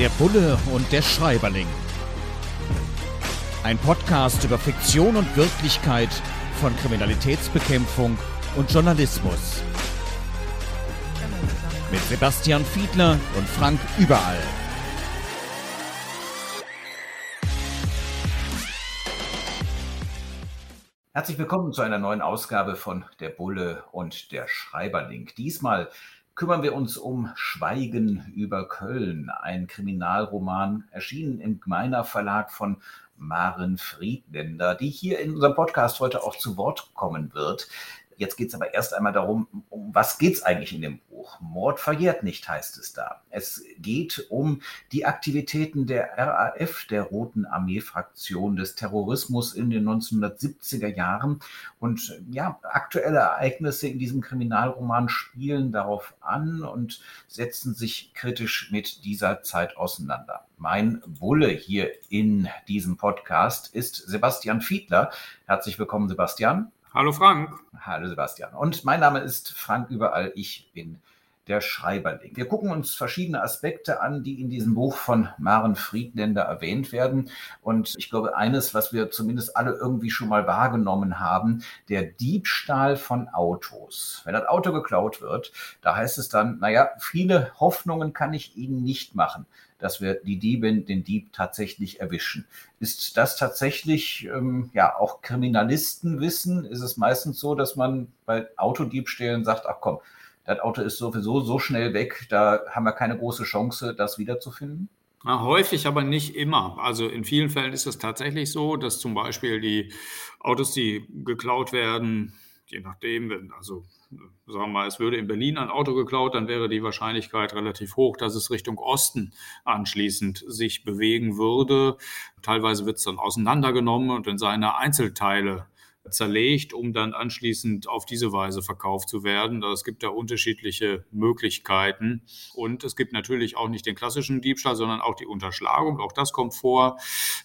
Der Bulle und der Schreiberling. Ein Podcast über Fiktion und Wirklichkeit von Kriminalitätsbekämpfung und Journalismus. Mit Sebastian Fiedler und Frank Überall. Herzlich willkommen zu einer neuen Ausgabe von Der Bulle und der Schreiberling. Diesmal kümmern wir uns um Schweigen über Köln, ein Kriminalroman, erschienen im Gmeiner Verlag von Maren Friedländer, die hier in unserem Podcast heute auch zu Wort kommen wird. Jetzt geht es aber erst einmal darum, um was geht es eigentlich in dem Buch? Mord verjährt nicht, heißt es da. Es geht um die Aktivitäten der RAF, der Roten Armee-Fraktion des Terrorismus in den 1970er Jahren. Und ja, aktuelle Ereignisse in diesem Kriminalroman spielen darauf an und setzen sich kritisch mit dieser Zeit auseinander. Mein Bulle hier in diesem Podcast ist Sebastian Fiedler. Herzlich willkommen, Sebastian. Hallo Frank. Hallo Sebastian. Und mein Name ist Frank Überall. Ich bin der Schreiberling. Wir gucken uns verschiedene Aspekte an, die in diesem Buch von Maren Friedländer erwähnt werden. Und ich glaube, eines, was wir zumindest alle irgendwie schon mal wahrgenommen haben, der Diebstahl von Autos. Wenn das Auto geklaut wird, da heißt es dann, naja, viele Hoffnungen kann ich Ihnen nicht machen dass wir die Diebin, den Dieb tatsächlich erwischen. Ist das tatsächlich ähm, ja auch Kriminalisten wissen? Ist es meistens so, dass man bei Autodiebstählen sagt, ach komm, das Auto ist sowieso so schnell weg, da haben wir keine große Chance, das wiederzufinden? Ja, häufig, aber nicht immer. Also in vielen Fällen ist es tatsächlich so, dass zum Beispiel die Autos, die geklaut werden, je nachdem, wenn also sagen wir mal, es würde in Berlin ein Auto geklaut, dann wäre die Wahrscheinlichkeit relativ hoch, dass es Richtung Osten anschließend sich bewegen würde. Teilweise wird es dann auseinandergenommen und in seine Einzelteile zerlegt, um dann anschließend auf diese Weise verkauft zu werden. Es gibt da unterschiedliche Möglichkeiten. Und es gibt natürlich auch nicht den klassischen Diebstahl, sondern auch die Unterschlagung. Auch das kommt vor,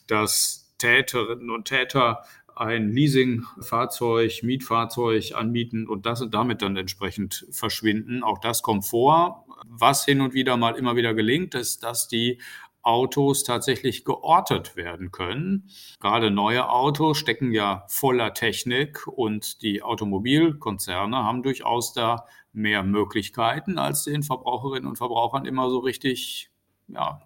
dass Täterinnen und Täter ein Leasingfahrzeug, Mietfahrzeug anmieten und das und damit dann entsprechend verschwinden. Auch das kommt vor. Was hin und wieder mal immer wieder gelingt, ist, dass die Autos tatsächlich geortet werden können. Gerade neue Autos stecken ja voller Technik und die Automobilkonzerne haben durchaus da mehr Möglichkeiten, als den Verbraucherinnen und Verbrauchern immer so richtig ja,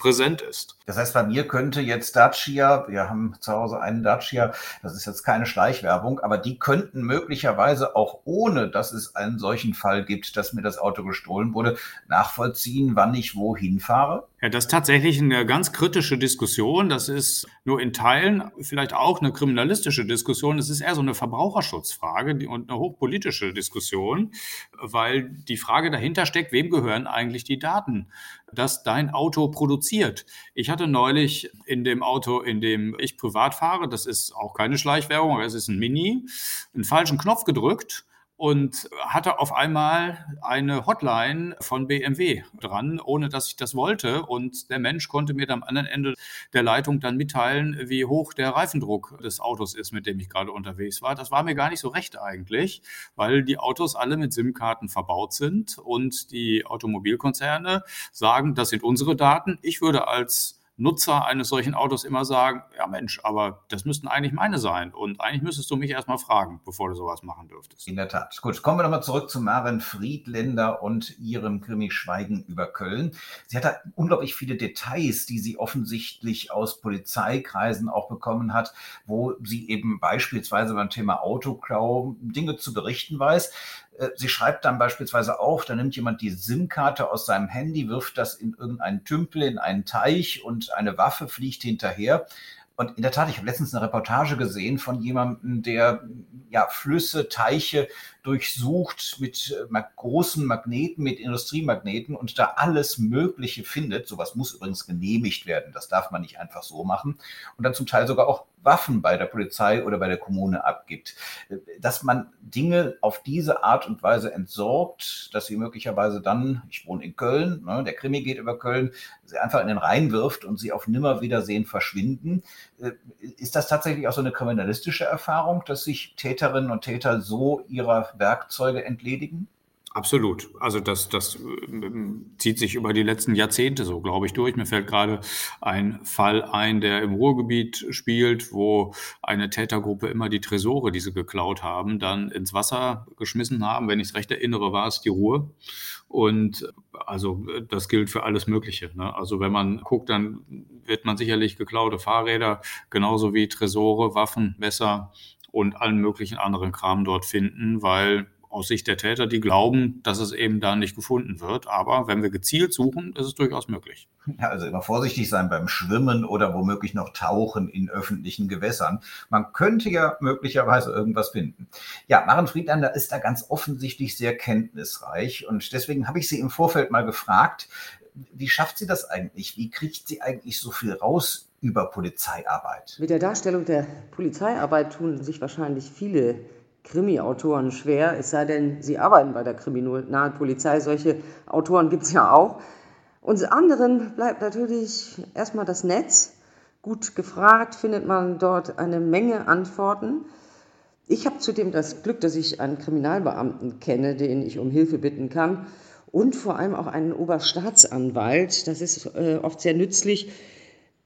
präsent ist. Das heißt, bei mir könnte jetzt Dacia, wir haben zu Hause einen Dacia, das ist jetzt keine Schleichwerbung, aber die könnten möglicherweise auch ohne, dass es einen solchen Fall gibt, dass mir das Auto gestohlen wurde, nachvollziehen, wann ich wohin fahre? Ja, das ist tatsächlich eine ganz kritische Diskussion. Das ist nur in Teilen vielleicht auch eine kriminalistische Diskussion. Es ist eher so eine Verbraucherschutzfrage und eine hochpolitische Diskussion, weil die Frage dahinter steckt, wem gehören eigentlich die Daten, dass dein Auto produziert. Ich hatte neulich in dem Auto, in dem ich privat fahre, das ist auch keine Schleichwerbung, aber es ist ein Mini, einen falschen Knopf gedrückt und hatte auf einmal eine Hotline von BMW dran, ohne dass ich das wollte. Und der Mensch konnte mir am anderen Ende der Leitung dann mitteilen, wie hoch der Reifendruck des Autos ist, mit dem ich gerade unterwegs war. Das war mir gar nicht so recht eigentlich, weil die Autos alle mit SIM-Karten verbaut sind und die Automobilkonzerne sagen, das sind unsere Daten. Ich würde als Nutzer eines solchen Autos immer sagen, ja Mensch, aber das müssten eigentlich meine sein. Und eigentlich müsstest du mich erstmal fragen, bevor du sowas machen dürftest. In der Tat. Gut, kommen wir nochmal zurück zu Maren Friedländer und ihrem Krimi Schweigen über Köln. Sie hat da unglaublich viele Details, die sie offensichtlich aus Polizeikreisen auch bekommen hat, wo sie eben beispielsweise beim Thema Autoklau Dinge zu berichten weiß. Äh, sie schreibt dann beispielsweise auch, da nimmt jemand die SIM-Karte aus seinem Handy, wirft das in irgendeinen Tümpel, in einen Teich und eine Waffe fliegt hinterher. Und in der Tat, ich habe letztens eine Reportage gesehen von jemandem, der ja Flüsse, Teiche durchsucht mit äh, großen Magneten, mit Industriemagneten und da alles Mögliche findet. Sowas muss übrigens genehmigt werden. Das darf man nicht einfach so machen. Und dann zum Teil sogar auch Waffen bei der Polizei oder bei der Kommune abgibt. Dass man Dinge auf diese Art und Weise entsorgt, dass sie möglicherweise dann, ich wohne in Köln, ne, der Krimi geht über Köln, sie einfach in den Rhein wirft und sie auf Nimmerwiedersehen verschwinden. Äh, ist das tatsächlich auch so eine kriminalistische Erfahrung, dass sich Täterinnen und Täter so ihrer Werkzeuge entledigen? Absolut. Also das, das ähm, zieht sich über die letzten Jahrzehnte so, glaube ich, durch. Mir fällt gerade ein Fall ein, der im Ruhrgebiet spielt, wo eine Tätergruppe immer die Tresore, die sie geklaut haben, dann ins Wasser geschmissen haben. Wenn ich es recht erinnere, war es die Ruhr. Und also das gilt für alles Mögliche. Ne? Also wenn man guckt, dann wird man sicherlich geklaute Fahrräder genauso wie Tresore, Waffen, Messer und allen möglichen anderen Kram dort finden, weil aus Sicht der Täter, die glauben, dass es eben da nicht gefunden wird. Aber wenn wir gezielt suchen, ist es durchaus möglich. Ja, also immer vorsichtig sein beim Schwimmen oder womöglich noch Tauchen in öffentlichen Gewässern. Man könnte ja möglicherweise irgendwas finden. Ja, Maren Friedlander ist da ganz offensichtlich sehr kenntnisreich und deswegen habe ich sie im Vorfeld mal gefragt, wie schafft sie das eigentlich? Wie kriegt sie eigentlich so viel raus über Polizeiarbeit? Mit der Darstellung der Polizeiarbeit tun sich wahrscheinlich viele Krimi-Autoren schwer, es sei denn, sie arbeiten bei der Kriminalpolizei. Solche Autoren gibt es ja auch. Uns anderen bleibt natürlich erstmal das Netz. Gut gefragt findet man dort eine Menge Antworten. Ich habe zudem das Glück, dass ich einen Kriminalbeamten kenne, den ich um Hilfe bitten kann und vor allem auch einen Oberstaatsanwalt. Das ist äh, oft sehr nützlich,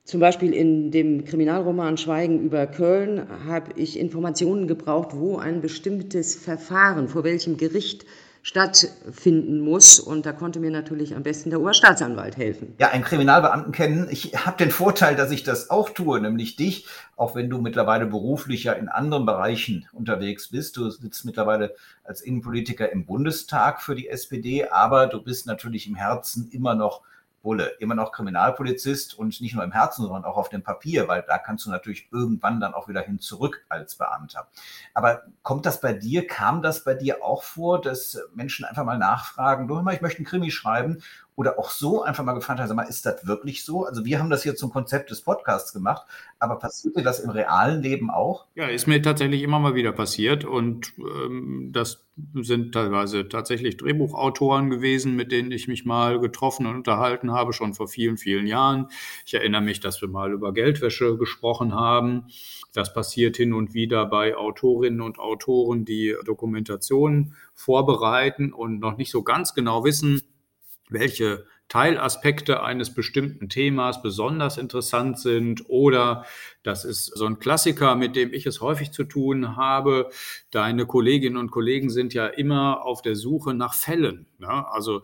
zum Beispiel in dem Kriminalroman Schweigen über Köln habe ich Informationen gebraucht, wo ein bestimmtes Verfahren, vor welchem Gericht stattfinden muss. Und da konnte mir natürlich am besten der Oberstaatsanwalt helfen. Ja, einen Kriminalbeamten kennen. Ich habe den Vorteil, dass ich das auch tue, nämlich dich, auch wenn du mittlerweile beruflich ja in anderen Bereichen unterwegs bist. Du sitzt mittlerweile als Innenpolitiker im Bundestag für die SPD, aber du bist natürlich im Herzen immer noch Bulle, immer noch Kriminalpolizist und nicht nur im Herzen, sondern auch auf dem Papier, weil da kannst du natürlich irgendwann dann auch wieder hin zurück als Beamter. Aber kommt das bei dir, kam das bei dir auch vor, dass Menschen einfach mal nachfragen, du hör mal, ich möchte einen Krimi schreiben oder auch so einfach mal gefragt haben, sag mal, ist das wirklich so? Also wir haben das hier zum Konzept des Podcasts gemacht, aber passiert dir das im realen Leben auch? Ja, ist mir tatsächlich immer mal wieder passiert und ähm, das sind teilweise tatsächlich Drehbuchautoren gewesen, mit denen ich mich mal getroffen und unterhalten habe, schon vor vielen, vielen Jahren. Ich erinnere mich, dass wir mal über Geldwäsche gesprochen haben. Das passiert hin und wieder bei Autorinnen und Autoren, die Dokumentationen vorbereiten und noch nicht so ganz genau wissen, welche Teilaspekte eines bestimmten Themas besonders interessant sind oder das ist so ein Klassiker, mit dem ich es häufig zu tun habe. Deine Kolleginnen und Kollegen sind ja immer auf der Suche nach Fällen. Ne? Also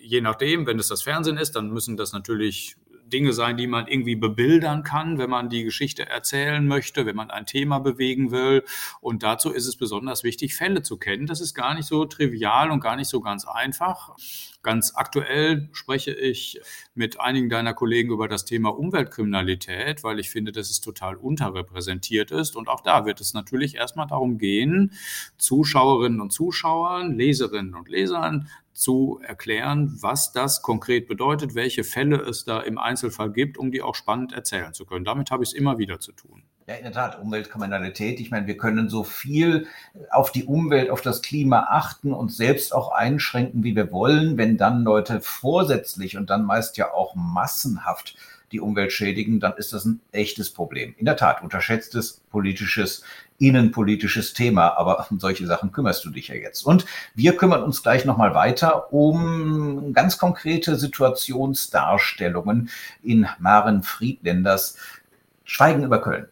je nachdem, wenn es das Fernsehen ist, dann müssen das natürlich Dinge sein, die man irgendwie bebildern kann, wenn man die Geschichte erzählen möchte, wenn man ein Thema bewegen will. Und dazu ist es besonders wichtig, Fälle zu kennen. Das ist gar nicht so trivial und gar nicht so ganz einfach. Ganz aktuell spreche ich mit einigen deiner Kollegen über das Thema Umweltkriminalität, weil ich finde, dass es total unterrepräsentiert ist. Und auch da wird es natürlich erstmal darum gehen, Zuschauerinnen und Zuschauern, Leserinnen und Lesern zu erklären, was das konkret bedeutet, welche Fälle es da im Einzelfall gibt, um die auch spannend erzählen zu können. Damit habe ich es immer wieder zu tun. Ja, in der Tat, Umweltkriminalität. Ich meine, wir können so viel auf die Umwelt, auf das Klima achten und selbst auch einschränken, wie wir wollen. Wenn dann Leute vorsätzlich und dann meist ja auch massenhaft die Umwelt schädigen, dann ist das ein echtes Problem. In der Tat, unterschätztes politisches, innenpolitisches Thema, aber um solche Sachen kümmerst du dich ja jetzt. Und wir kümmern uns gleich nochmal weiter um ganz konkrete Situationsdarstellungen in Maren Friedländers Schweigen über Köln.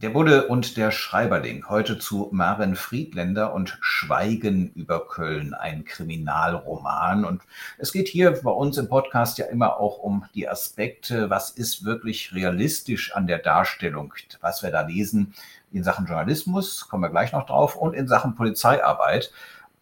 Der Bulle und der Schreiberling. Heute zu Maren Friedländer und Schweigen über Köln, ein Kriminalroman. Und es geht hier bei uns im Podcast ja immer auch um die Aspekte, was ist wirklich realistisch an der Darstellung, was wir da lesen in Sachen Journalismus, kommen wir gleich noch drauf, und in Sachen Polizeiarbeit.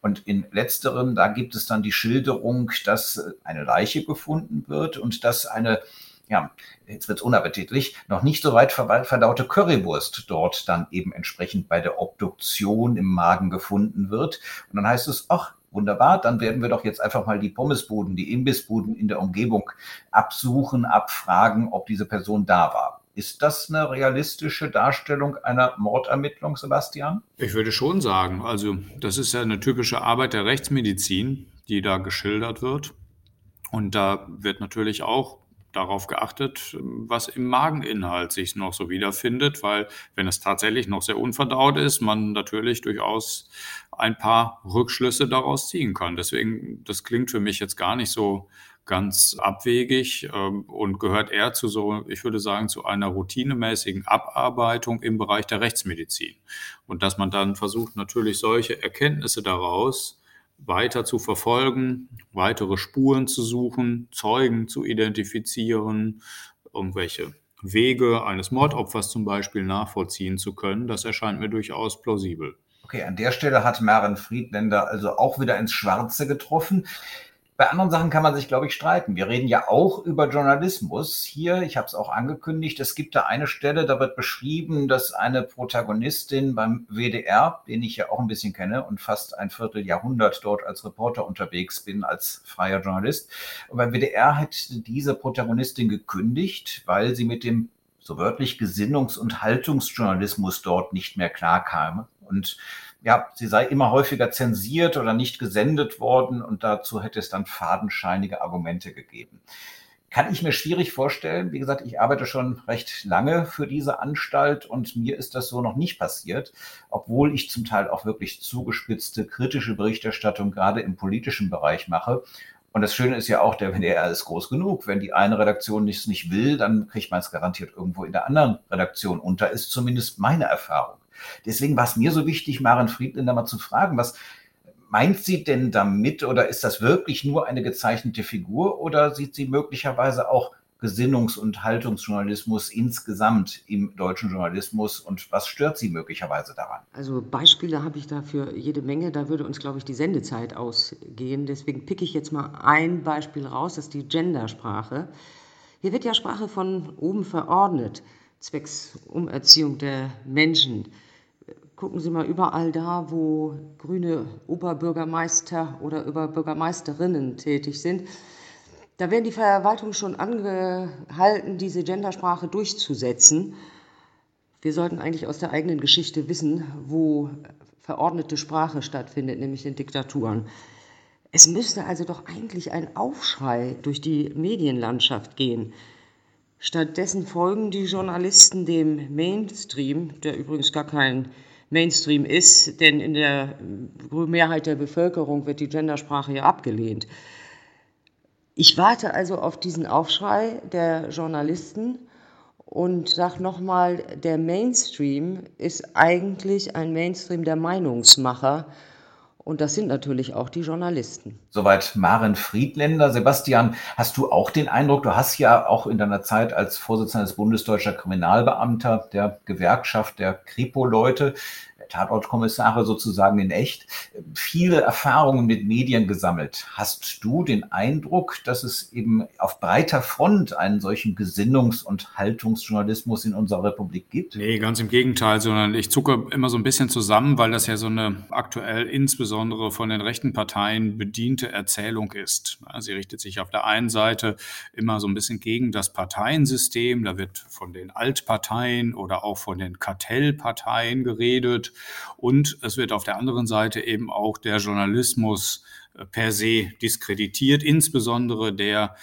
Und in letzterem, da gibt es dann die Schilderung, dass eine Leiche gefunden wird und dass eine ja, jetzt wird's unappetitlich, noch nicht so weit verdaute Currywurst dort dann eben entsprechend bei der Obduktion im Magen gefunden wird. Und dann heißt es, ach, wunderbar, dann werden wir doch jetzt einfach mal die Pommesbuden, die Imbissbuden in der Umgebung absuchen, abfragen, ob diese Person da war. Ist das eine realistische Darstellung einer Mordermittlung, Sebastian? Ich würde schon sagen, also das ist ja eine typische Arbeit der Rechtsmedizin, die da geschildert wird. Und da wird natürlich auch darauf geachtet, was im Mageninhalt sich noch so wiederfindet, weil wenn es tatsächlich noch sehr unverdaut ist, man natürlich durchaus ein paar Rückschlüsse daraus ziehen kann. Deswegen, das klingt für mich jetzt gar nicht so ganz abwegig ähm, und gehört eher zu so, ich würde sagen, zu einer routinemäßigen Abarbeitung im Bereich der Rechtsmedizin. Und dass man dann versucht, natürlich solche Erkenntnisse daraus weiter zu verfolgen, weitere Spuren zu suchen, Zeugen zu identifizieren, irgendwelche Wege eines Mordopfers zum Beispiel nachvollziehen zu können, das erscheint mir durchaus plausibel. Okay, an der Stelle hat Maren Friedländer also auch wieder ins Schwarze getroffen. Bei anderen Sachen kann man sich, glaube ich, streiten. Wir reden ja auch über Journalismus hier. Ich habe es auch angekündigt. Es gibt da eine Stelle, da wird beschrieben, dass eine Protagonistin beim WDR, den ich ja auch ein bisschen kenne und fast ein Vierteljahrhundert dort als Reporter unterwegs bin, als freier Journalist. Und beim WDR hat diese Protagonistin gekündigt, weil sie mit dem so wörtlich Gesinnungs- und Haltungsjournalismus dort nicht mehr klarkam. Und ja, sie sei immer häufiger zensiert oder nicht gesendet worden und dazu hätte es dann fadenscheinige Argumente gegeben. Kann ich mir schwierig vorstellen. Wie gesagt, ich arbeite schon recht lange für diese Anstalt und mir ist das so noch nicht passiert, obwohl ich zum Teil auch wirklich zugespitzte kritische Berichterstattung gerade im politischen Bereich mache. Und das Schöne ist ja auch, der WDR ist groß genug. Wenn die eine Redaktion nichts nicht will, dann kriegt man es garantiert irgendwo in der anderen Redaktion unter, ist zumindest meine Erfahrung. Deswegen war es mir so wichtig, Maren Friedländer mal zu fragen, was meint sie denn damit oder ist das wirklich nur eine gezeichnete Figur oder sieht sie möglicherweise auch Gesinnungs- und Haltungsjournalismus insgesamt im deutschen Journalismus und was stört Sie möglicherweise daran? Also Beispiele habe ich dafür jede Menge, da würde uns, glaube ich, die Sendezeit ausgehen. Deswegen picke ich jetzt mal ein Beispiel raus, das ist die Gendersprache. Hier wird ja Sprache von oben verordnet, zwecks Umerziehung der Menschen. Gucken Sie mal überall da, wo grüne Oberbürgermeister oder Oberbürgermeisterinnen tätig sind. Da werden die Verwaltungen schon angehalten, diese Gendersprache durchzusetzen. Wir sollten eigentlich aus der eigenen Geschichte wissen, wo verordnete Sprache stattfindet, nämlich in Diktaturen. Es müsste also doch eigentlich ein Aufschrei durch die Medienlandschaft gehen. Stattdessen folgen die Journalisten dem Mainstream, der übrigens gar kein Mainstream ist, denn in der Mehrheit der Bevölkerung wird die Gendersprache ja abgelehnt. Ich warte also auf diesen Aufschrei der Journalisten und sage nochmal, der Mainstream ist eigentlich ein Mainstream der Meinungsmacher und das sind natürlich auch die Journalisten. Soweit Maren Friedländer. Sebastian, hast du auch den Eindruck, du hast ja auch in deiner Zeit als Vorsitzender des Bundesdeutscher Kriminalbeamter der Gewerkschaft der Kripo-Leute Tatortkommissare sozusagen in echt, viele Erfahrungen mit Medien gesammelt. Hast du den Eindruck, dass es eben auf breiter Front einen solchen Gesinnungs- und Haltungsjournalismus in unserer Republik gibt? Nee, ganz im Gegenteil, sondern ich zucke immer so ein bisschen zusammen, weil das ja so eine aktuell insbesondere von den rechten Parteien bediente Erzählung ist. Sie richtet sich auf der einen Seite immer so ein bisschen gegen das Parteiensystem. Da wird von den Altparteien oder auch von den Kartellparteien geredet. Und es wird auf der anderen Seite eben auch der Journalismus äh, per se diskreditiert, insbesondere der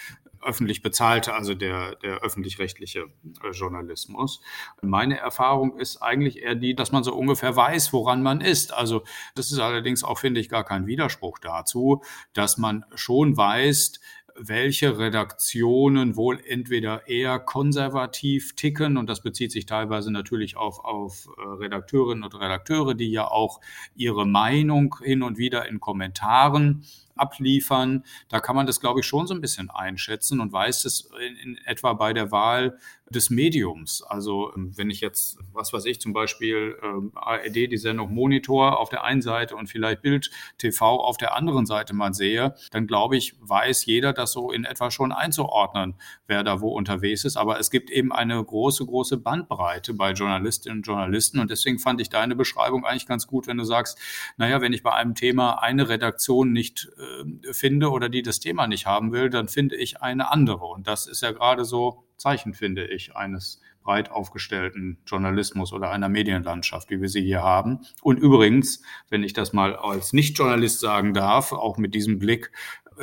öffentlich bezahlte, also der, der öffentlich-rechtliche äh, Journalismus. Meine Erfahrung ist eigentlich eher die, dass man so ungefähr weiß, woran man ist. Also das ist allerdings auch, finde ich, gar kein Widerspruch dazu, dass man schon weiß, welche Redaktionen wohl entweder eher konservativ ticken, und das bezieht sich teilweise natürlich auf, auf äh, Redakteurinnen und Redakteure, die ja auch ihre Meinung hin und wieder in Kommentaren abliefern. Da kann man das, glaube ich, schon so ein bisschen einschätzen und weiß es in, in etwa bei der Wahl des Mediums. Also ähm, wenn ich jetzt, was weiß ich, zum Beispiel ähm, ARD, die Sendung Monitor auf der einen Seite und vielleicht Bild TV auf der anderen Seite mal sehe, dann glaube ich, weiß jeder das so in etwa schon einzuordnen, wer da wo unterwegs ist. Aber es gibt eben eine große, große Bandbreite bei Journalistinnen und Journalisten und deswegen fand ich deine Beschreibung eigentlich ganz gut, wenn du sagst, naja, wenn ich bei einem Thema eine Redaktion nicht äh, finde oder die das Thema nicht haben will, dann finde ich eine andere. Und das ist ja gerade so Zeichen, finde ich, eines breit aufgestellten Journalismus oder einer Medienlandschaft, wie wir sie hier haben. Und übrigens, wenn ich das mal als Nicht-Journalist sagen darf, auch mit diesem Blick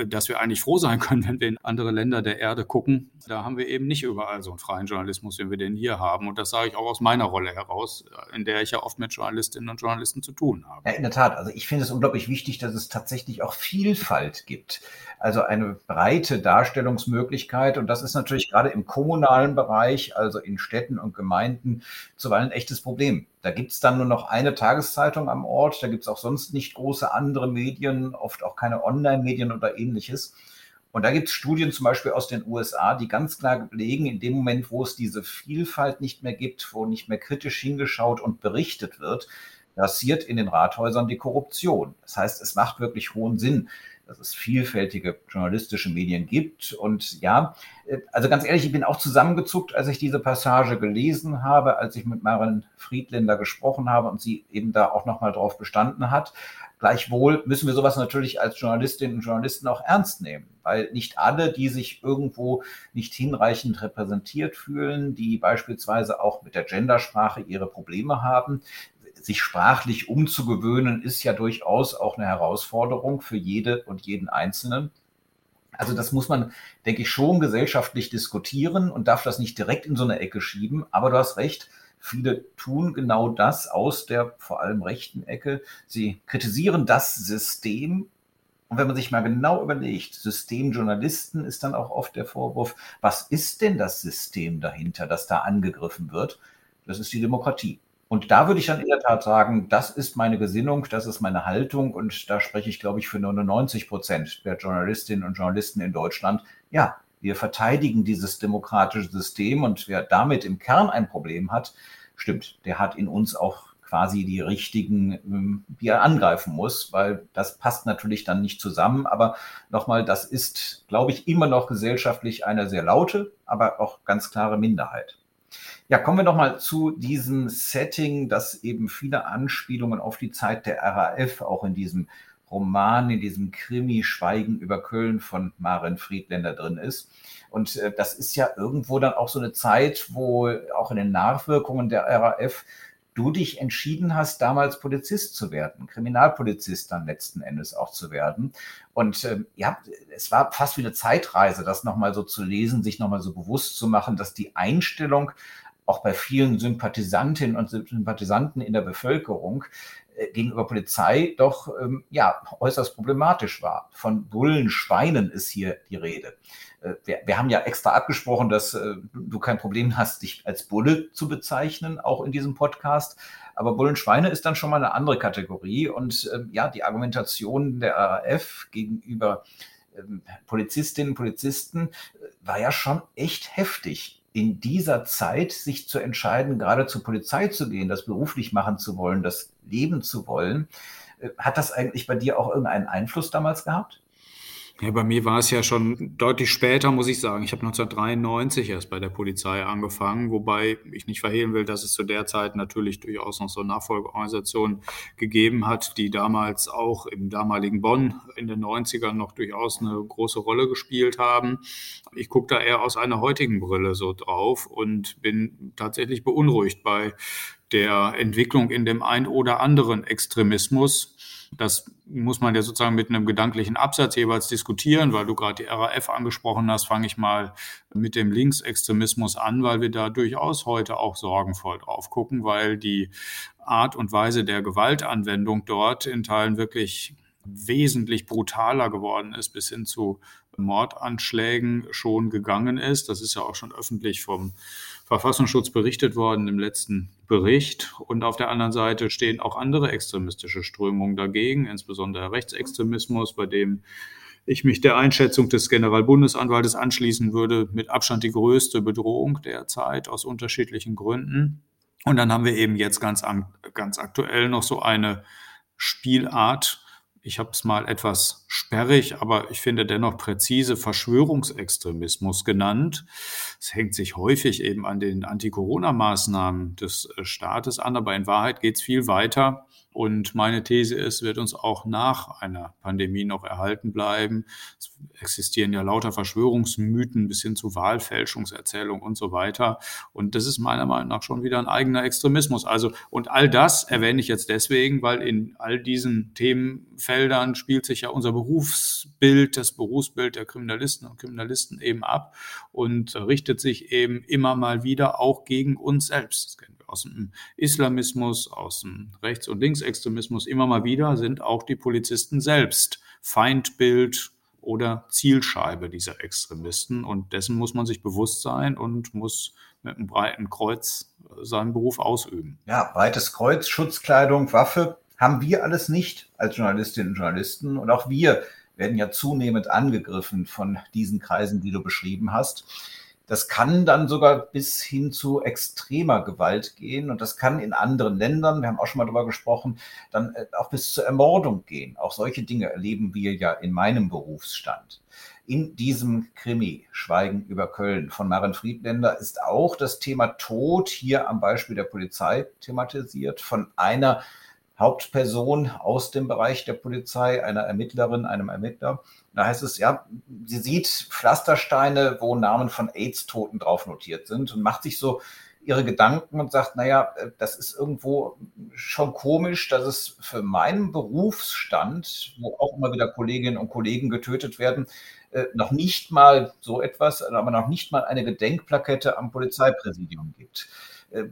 dass wir eigentlich froh sein können, wenn wir in andere Länder der Erde gucken. Da haben wir eben nicht überall so einen freien Journalismus, wie wir den hier haben. Und das sage ich auch aus meiner Rolle heraus, in der ich ja oft mit Journalistinnen und Journalisten zu tun habe. Ja, in der Tat. Also ich finde es unglaublich wichtig, dass es tatsächlich auch Vielfalt gibt. Also eine breite Darstellungsmöglichkeit. Und das ist natürlich gerade im kommunalen Bereich, also in Städten und Gemeinden, zuweilen ein echtes Problem. Da gibt es dann nur noch eine Tageszeitung am Ort. Da gibt es auch sonst nicht große andere Medien, oft auch keine Online-Medien oder ähnliches. Und da gibt es Studien zum Beispiel aus den USA, die ganz klar belegen, in dem Moment, wo es diese Vielfalt nicht mehr gibt, wo nicht mehr kritisch hingeschaut und berichtet wird, passiert in den Rathäusern die Korruption. Das heißt, es macht wirklich hohen Sinn, dass es vielfältige journalistische Medien gibt. Und ja, äh, also ganz ehrlich, ich bin auch zusammengezuckt, als ich diese Passage gelesen habe, als ich mit Maren Friedländer gesprochen habe und sie eben da auch nochmal drauf bestanden hat. Gleichwohl müssen wir sowas natürlich als Journalistinnen und Journalisten auch ernst nehmen, weil nicht alle, die sich irgendwo nicht hinreichend repräsentiert fühlen, die beispielsweise auch mit der Gendersprache ihre Probleme haben, sich sprachlich umzugewöhnen, ist ja durchaus auch eine Herausforderung für jede und jeden Einzelnen. Also das muss man, denke ich, schon gesellschaftlich diskutieren und darf das nicht direkt in so eine Ecke schieben. Aber du hast recht, viele tun genau das aus der vor allem rechten Ecke. Sie kritisieren das System. Und wenn man sich mal genau überlegt, Systemjournalisten ist dann auch oft der Vorwurf, was ist denn das System dahinter, das da angegriffen wird? Das ist die Demokratie. Und da würde ich dann in der Tat sagen, das ist meine Gesinnung, das ist meine Haltung und da spreche ich, glaube ich, für 99 Prozent der Journalistinnen und Journalisten in Deutschland. Ja, wir verteidigen dieses demokratische System und wer damit im Kern ein Problem hat, stimmt, der hat in uns auch quasi die richtigen, ähm, die er angreifen muss, weil das passt natürlich dann nicht zusammen. Aber nochmal, das ist, glaube ich, immer noch gesellschaftlich eine sehr laute, aber auch ganz klare Minderheit. Ja, kommen wir nochmal zu diesem Setting, das eben viele Anspielungen auf die Zeit der RAF auch in diesem Roman, in diesem Krimi Schweigen über Köln von Maren Friedländer drin ist. Und äh, das ist ja irgendwo dann auch so eine Zeit, wo auch in den Nachwirkungen der RAF du dich entschieden hast, damals Polizist zu werden, Kriminalpolizist dann letzten Endes auch zu werden. Und ähm, ja, es war fast wie eine Zeitreise, das nochmal so zu lesen, sich nochmal so bewusst zu machen, dass die Einstellung auch bei vielen Sympathisantinnen und Sympathisanten in der Bevölkerung äh, gegenüber Polizei doch ähm, ja äußerst problematisch war. Von Bullen, Schweinen ist hier die Rede. Äh, wir, wir, haben ja extra abgesprochen, dass äh, du kein Problem hast, dich als Bulle zu bezeichnen, auch in diesem Podcast. Aber Bullenschweine ist dann schon mal eine andere Kategorie. Und ähm, ja, die Argumentation der RAF gegenüber ähm, Polizistinnen und Polizisten äh, war ja schon echt heftig in dieser Zeit sich zu entscheiden, gerade zur Polizei zu gehen, das beruflich machen zu wollen, das leben zu wollen, hat das eigentlich bei dir auch irgendeinen Einfluss damals gehabt? Ja, bei mir war es ja schon deutlich später, muss ich sagen. Ich habe 1993 erst bei der Polizei angefangen, wobei ich nicht verhehlen will, dass es zu der Zeit natürlich durchaus noch so Nachfolgeorganisationen gegeben hat, die damals auch im damaligen Bonn in den 90ern noch durchaus eine große Rolle gespielt haben. Ich gucke da eher aus einer heutigen Brille so drauf und bin tatsächlich beunruhigt bei der Entwicklung in dem ein oder anderen Extremismus das muss man ja sozusagen mit einem gedanklichen Absatz jeweils diskutieren, weil du gerade die RAF angesprochen hast, fange ich mal mit dem Linksextremismus an, weil wir da durchaus heute auch sorgenvoll drauf gucken, weil die Art und Weise der Gewaltanwendung dort in Teilen wirklich wesentlich brutaler geworden ist, bis hin zu Mordanschlägen schon gegangen ist. Das ist ja auch schon öffentlich vom Verfassungsschutz berichtet worden im letzten Bericht. Und auf der anderen Seite stehen auch andere extremistische Strömungen dagegen, insbesondere Rechtsextremismus, bei dem ich mich der Einschätzung des Generalbundesanwaltes anschließen würde, mit Abstand die größte Bedrohung derzeit aus unterschiedlichen Gründen. Und dann haben wir eben jetzt ganz, ganz aktuell noch so eine Spielart, ich habe es mal etwas sperrig, aber ich finde dennoch präzise Verschwörungsextremismus genannt. Es hängt sich häufig eben an den Anti-Corona-Maßnahmen des äh, Staates an, aber in Wahrheit geht es viel weiter Und meine These ist, wird uns auch nach einer Pandemie noch erhalten bleiben. Es existieren ja lauter Verschwörungsmythen bis hin zu Wahlfälschungserzählungen und so weiter. Und das ist meiner Meinung nach schon wieder ein eigener Extremismus. Also, und all das erwähne ich jetzt deswegen, weil in all diesen Themenfeldern spielt sich ja unser Berufsbild, das Berufsbild der Kriminalisten und Kriminalisten eben ab und richtet sich eben immer mal wieder auch gegen uns selbst. Das kennen aus dem Islamismus, aus dem Rechts- und Linksextremismus. Immer mal wieder sind auch die Polizisten selbst Feindbild oder Zielscheibe dieser Extremisten. Und dessen muss man sich bewusst sein und muss mit einem breiten Kreuz seinen Beruf ausüben. Ja, breites Kreuz, Schutzkleidung, Waffe haben wir alles nicht als Journalistinnen und Journalisten. Und auch wir werden ja zunehmend angegriffen von diesen Kreisen, die du beschrieben hast. Das kann dann sogar bis hin zu extremer Gewalt gehen und das kann in anderen Ländern, wir haben auch schon mal darüber gesprochen, dann äh, auch bis zur Ermordung gehen. Auch solche Dinge erleben wir ja in meinem Berufsstand. In diesem Krimi Schweigen über Köln von Maren Friedländer ist auch das Thema Tod hier am Beispiel der Polizei thematisiert von einer Hauptperson aus dem Bereich der Polizei, einer Ermittlerin, einem Ermittler. Da heißt es, ja, sie sieht Pflastersteine, wo Namen von AIDS-Toten drauf notiert sind und macht sich so ihre Gedanken und sagt, naja, äh, das ist irgendwo schon komisch, dass es für meinen Berufsstand, wo auch immer wieder Kolleginnen und Kollegen getötet werden, äh, noch nicht mal so etwas, aber noch nicht mal eine Gedenkplakette am Polizeipräsidium gibt äh,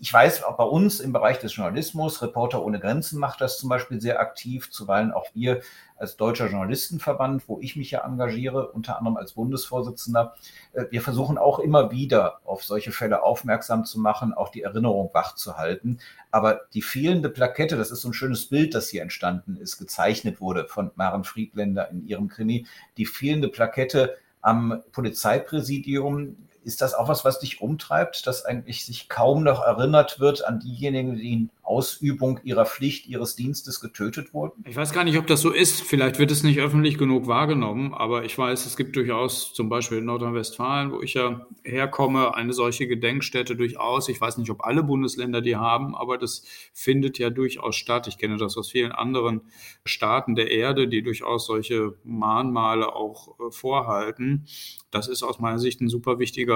ich weiß, auch bei uns im Bereich des Journalismus, Reporter ohne Grenzen macht das zum Beispiel sehr aktiv, zuweilen auch wir als Deutscher Journalistenverband, wo ich mich ja engagiere, unter anderem als Bundesvorsitzender. Äh, wir versuchen auch immer wieder auf solche Fälle aufmerksam zu machen, auch die Erinnerung wach zu halten. Aber die fehlende Plakette, das ist so ein schönes Bild, das hier entstanden ist, gezeichnet wurde von Maren Friedländer in ihrem Krimi. Die fehlende Plakette am Polizeipräsidium ist das auch was, was dich umtreibt, dass eigentlich sich kaum noch erinnert wird an diejenigen, die in Ausübung ihrer Pflicht, ihres Dienstes getötet wurden? Ich weiß gar nicht, ob das so ist. Vielleicht wird es nicht öffentlich genug wahrgenommen, aber ich weiß, es gibt durchaus zum Beispiel in Nordrhein-Westfalen, wo ich ja herkomme, eine solche Gedenkstätte durchaus. Ich weiß nicht, ob alle Bundesländer die haben, aber das findet ja durchaus statt. Ich kenne das aus vielen anderen Staaten der Erde, die durchaus solche Mahnmale auch äh, vorhalten. Das ist aus meiner Sicht ein super wichtiger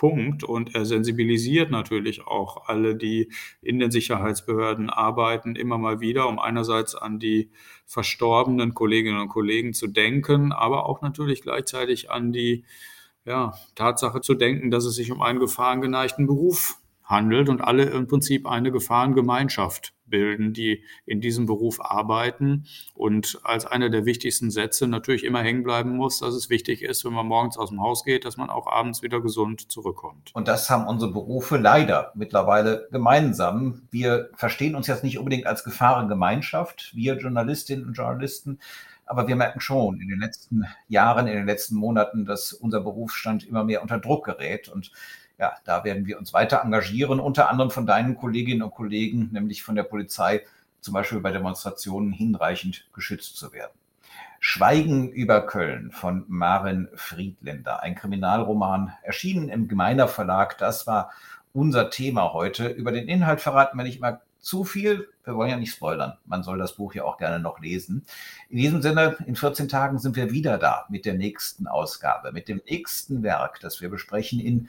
Punkt und er sensibilisiert natürlich auch alle, die in den Sicherheitsbehörden arbeiten, immer mal wieder, um einerseits an die verstorbenen Kolleginnen und Kollegen zu denken, aber auch natürlich gleichzeitig an die ja, Tatsache zu denken, dass es sich um einen gefahrengeneigten Beruf handelt und alle im Prinzip eine Gefahrengemeinschaft bilden, die in diesem Beruf arbeiten. Und als einer der wichtigsten Sätze natürlich immer hängen bleiben muss, dass es wichtig ist, wenn man morgens aus dem Haus geht, dass man auch abends wieder gesund zurückkommt. Und das haben unsere Berufe leider mittlerweile gemeinsam. Wir verstehen uns jetzt nicht unbedingt als Gefahrengemeinschaft, wir Journalistinnen und Journalisten, aber wir merken schon in den letzten Jahren, in den letzten Monaten, dass unser Berufsstand immer mehr unter Druck gerät. Und ja, da werden wir uns weiter engagieren, unter anderem von deinen Kolleginnen und Kollegen, nämlich von der Polizei, zum Beispiel bei Demonstrationen hinreichend geschützt zu werden. Schweigen über Köln von Maren Friedländer, ein Kriminalroman, erschienen im Gemeiner Verlag. Das war unser Thema heute. Über den Inhalt verraten wir nicht immer zu viel. Wir wollen ja nicht spoilern. Man soll das Buch ja auch gerne noch lesen. In diesem Sinne, in 14 Tagen sind wir wieder da mit der nächsten Ausgabe, mit dem nächsten Werk, das wir besprechen in